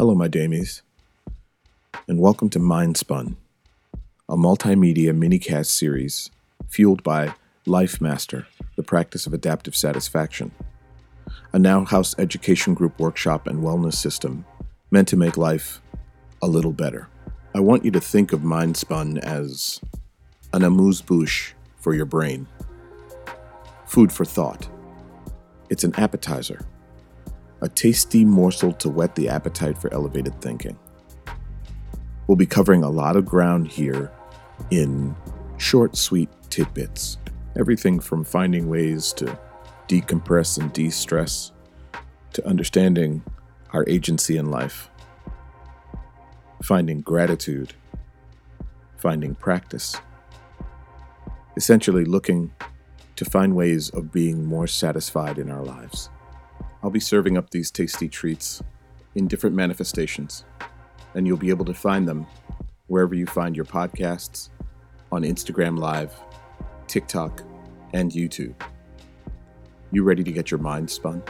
Hello, my damies, and welcome to Mindspun, a multimedia minicast series fueled by Life Master, the practice of adaptive satisfaction, a Now House education group workshop and wellness system meant to make life a little better. I want you to think of Mindspun as an amuse bouche for your brain, food for thought. It's an appetizer a tasty morsel to whet the appetite for elevated thinking. We'll be covering a lot of ground here in short, sweet tidbits. Everything from finding ways to decompress and de stress to understanding our agency in life, finding gratitude, finding practice, essentially looking to find ways of being more satisfied in our lives. I'll be serving up these tasty treats in different manifestations, and you'll be able to find them wherever you find your podcasts on Instagram Live, TikTok, and YouTube. You ready to get your mind spun?